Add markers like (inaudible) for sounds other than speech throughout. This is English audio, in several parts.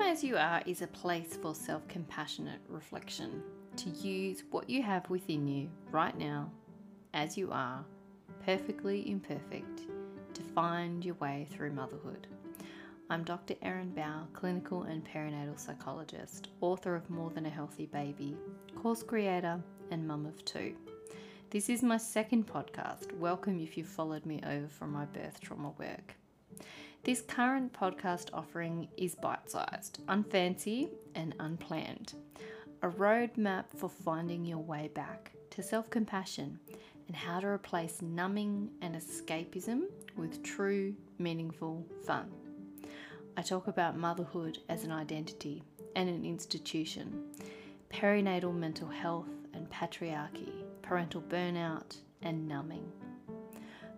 Come As You Are is a place for self compassionate reflection to use what you have within you right now, as you are, perfectly imperfect, to find your way through motherhood. I'm Dr. Erin Bowe, clinical and perinatal psychologist, author of More Than a Healthy Baby, course creator, and mum of two. This is my second podcast. Welcome if you've followed me over from my birth trauma work. This current podcast offering is bite sized, unfancy, and unplanned. A roadmap for finding your way back to self compassion and how to replace numbing and escapism with true, meaningful fun. I talk about motherhood as an identity and an institution, perinatal mental health and patriarchy, parental burnout, and numbing.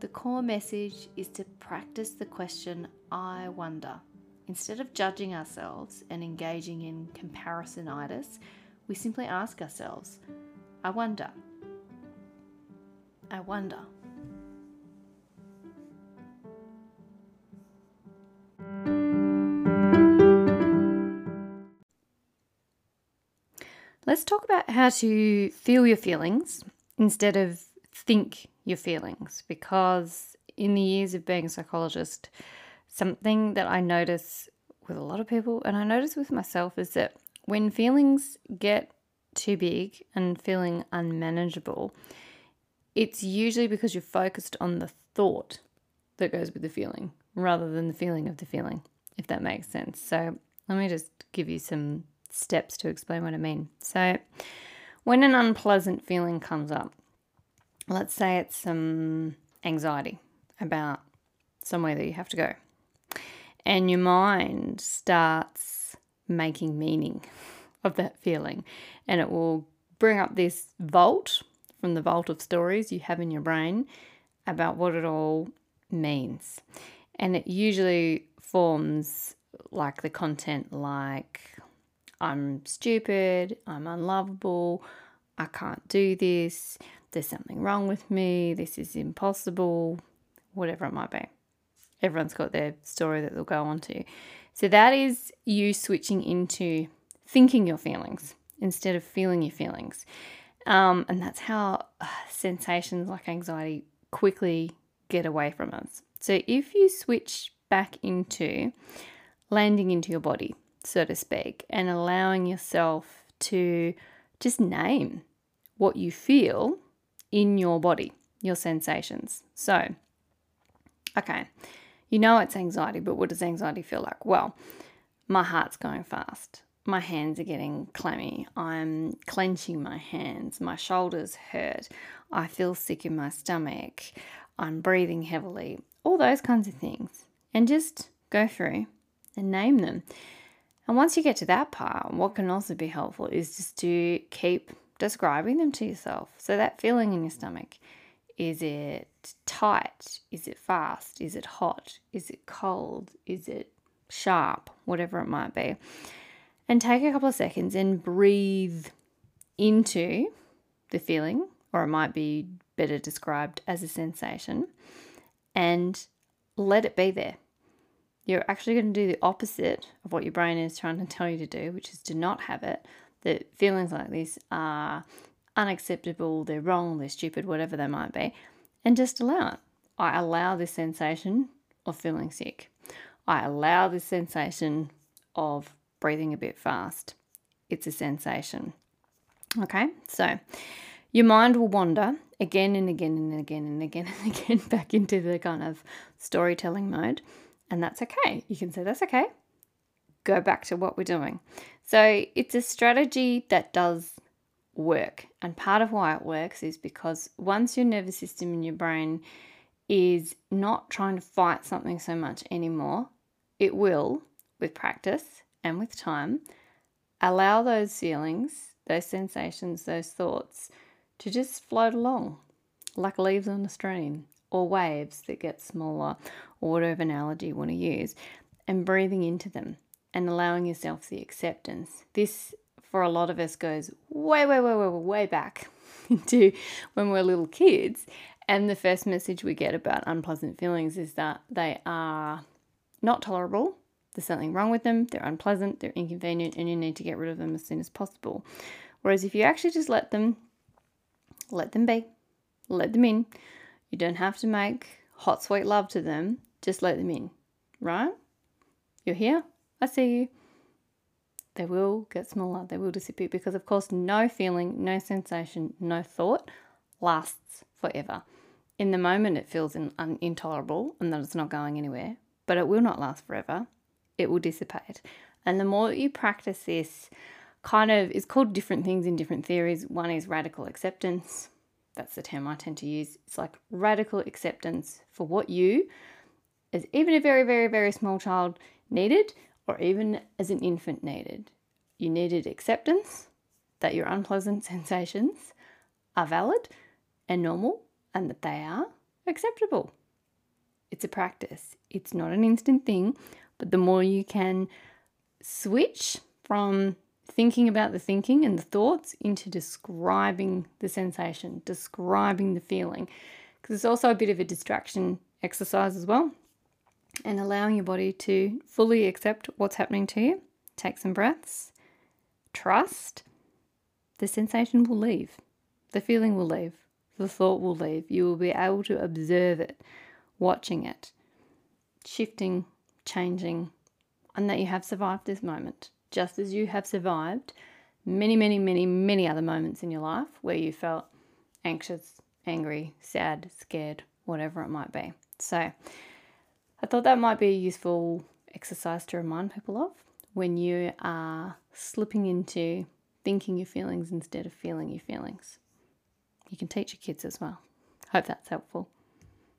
The core message is to practice the question, I wonder. Instead of judging ourselves and engaging in comparisonitis, we simply ask ourselves, I wonder. I wonder. Let's talk about how to feel your feelings instead of think your feelings because in the years of being a psychologist, something that I notice with a lot of people and I notice with myself is that when feelings get too big and feeling unmanageable, it's usually because you're focused on the thought that goes with the feeling rather than the feeling of the feeling, if that makes sense. So, let me just give you some steps to explain what I mean. So, when an unpleasant feeling comes up, let's say it's some anxiety about somewhere that you have to go, and your mind starts making meaning (laughs) of that feeling, and it will bring up this vault from the vault of stories you have in your brain about what it all means. And it usually forms like the content like I'm stupid, I'm unlovable, I can't do this, there's something wrong with me, this is impossible, whatever it might be. Everyone's got their story that they'll go on to. So that is you switching into thinking your feelings instead of feeling your feelings. Um, and that's how uh, sensations like anxiety quickly get away from us. So if you switch back into landing into your body, so to speak, and allowing yourself to just name what you feel in your body, your sensations. So, okay, you know it's anxiety, but what does anxiety feel like? Well, my heart's going fast. My hands are getting clammy. I'm clenching my hands. My shoulders hurt. I feel sick in my stomach. I'm breathing heavily. All those kinds of things. And just go through and name them. And once you get to that part, what can also be helpful is just to keep describing them to yourself. So that feeling in your stomach is it tight? Is it fast? Is it hot? Is it cold? Is it sharp? Whatever it might be. And take a couple of seconds and breathe into the feeling, or it might be better described as a sensation, and let it be there. You're actually going to do the opposite of what your brain is trying to tell you to do, which is to not have it that feelings like this are unacceptable, they're wrong, they're stupid, whatever they might be, and just allow it. I allow this sensation of feeling sick. I allow this sensation of breathing a bit fast. It's a sensation. Okay, so your mind will wander again and again and again and again and (laughs) again back into the kind of storytelling mode, and that's okay. You can say that's okay go back to what we're doing. So it's a strategy that does work. And part of why it works is because once your nervous system and your brain is not trying to fight something so much anymore, it will, with practice and with time, allow those feelings, those sensations, those thoughts to just float along like leaves on a stream or waves that get smaller or whatever analogy you want to use and breathing into them and allowing yourself the acceptance. This, for a lot of us, goes way, way, way, way, way back (laughs) into when we're little kids. And the first message we get about unpleasant feelings is that they are not tolerable There's something wrong with them, they're unpleasant, they're inconvenient, and you need to get rid of them as soon as possible. Whereas if you actually just let them, let them be, let them in, you don't have to make hot, sweet love to them, just let them in, right? You're here, I see you. They will get smaller, they will disappear because, of course, no feeling, no sensation, no thought lasts forever. In the moment, it feels in, un, intolerable and that it's not going anywhere, but it will not last forever. It will dissipate. And the more you practice this, kind of is called different things in different theories. One is radical acceptance. That's the term I tend to use. It's like radical acceptance for what you, as even a very, very, very small child, needed, or even as an infant needed. You needed acceptance that your unpleasant (laughs) sensations are valid and normal and that they are acceptable. It's a practice, it's not an instant thing, but the more you can switch from thinking about the thinking and the thoughts into describing the sensation, describing the feeling, because it's also a bit of a distraction exercise as well, and allowing your body to fully accept what's happening to you. Take some breaths, trust, the sensation will leave, the feeling will leave the thought will leave. You will be able to observe it, watching it, shifting, changing, and that you have survived this moment, just as you have survived many, many, many, many other moments in your life where you felt anxious, angry, sad, scared, whatever it might be. So, thought that might be a useful exercise to remind people of when you are slipping into thinking your feelings instead of feeling your feelings you can teach your kids as well. Hope that's helpful.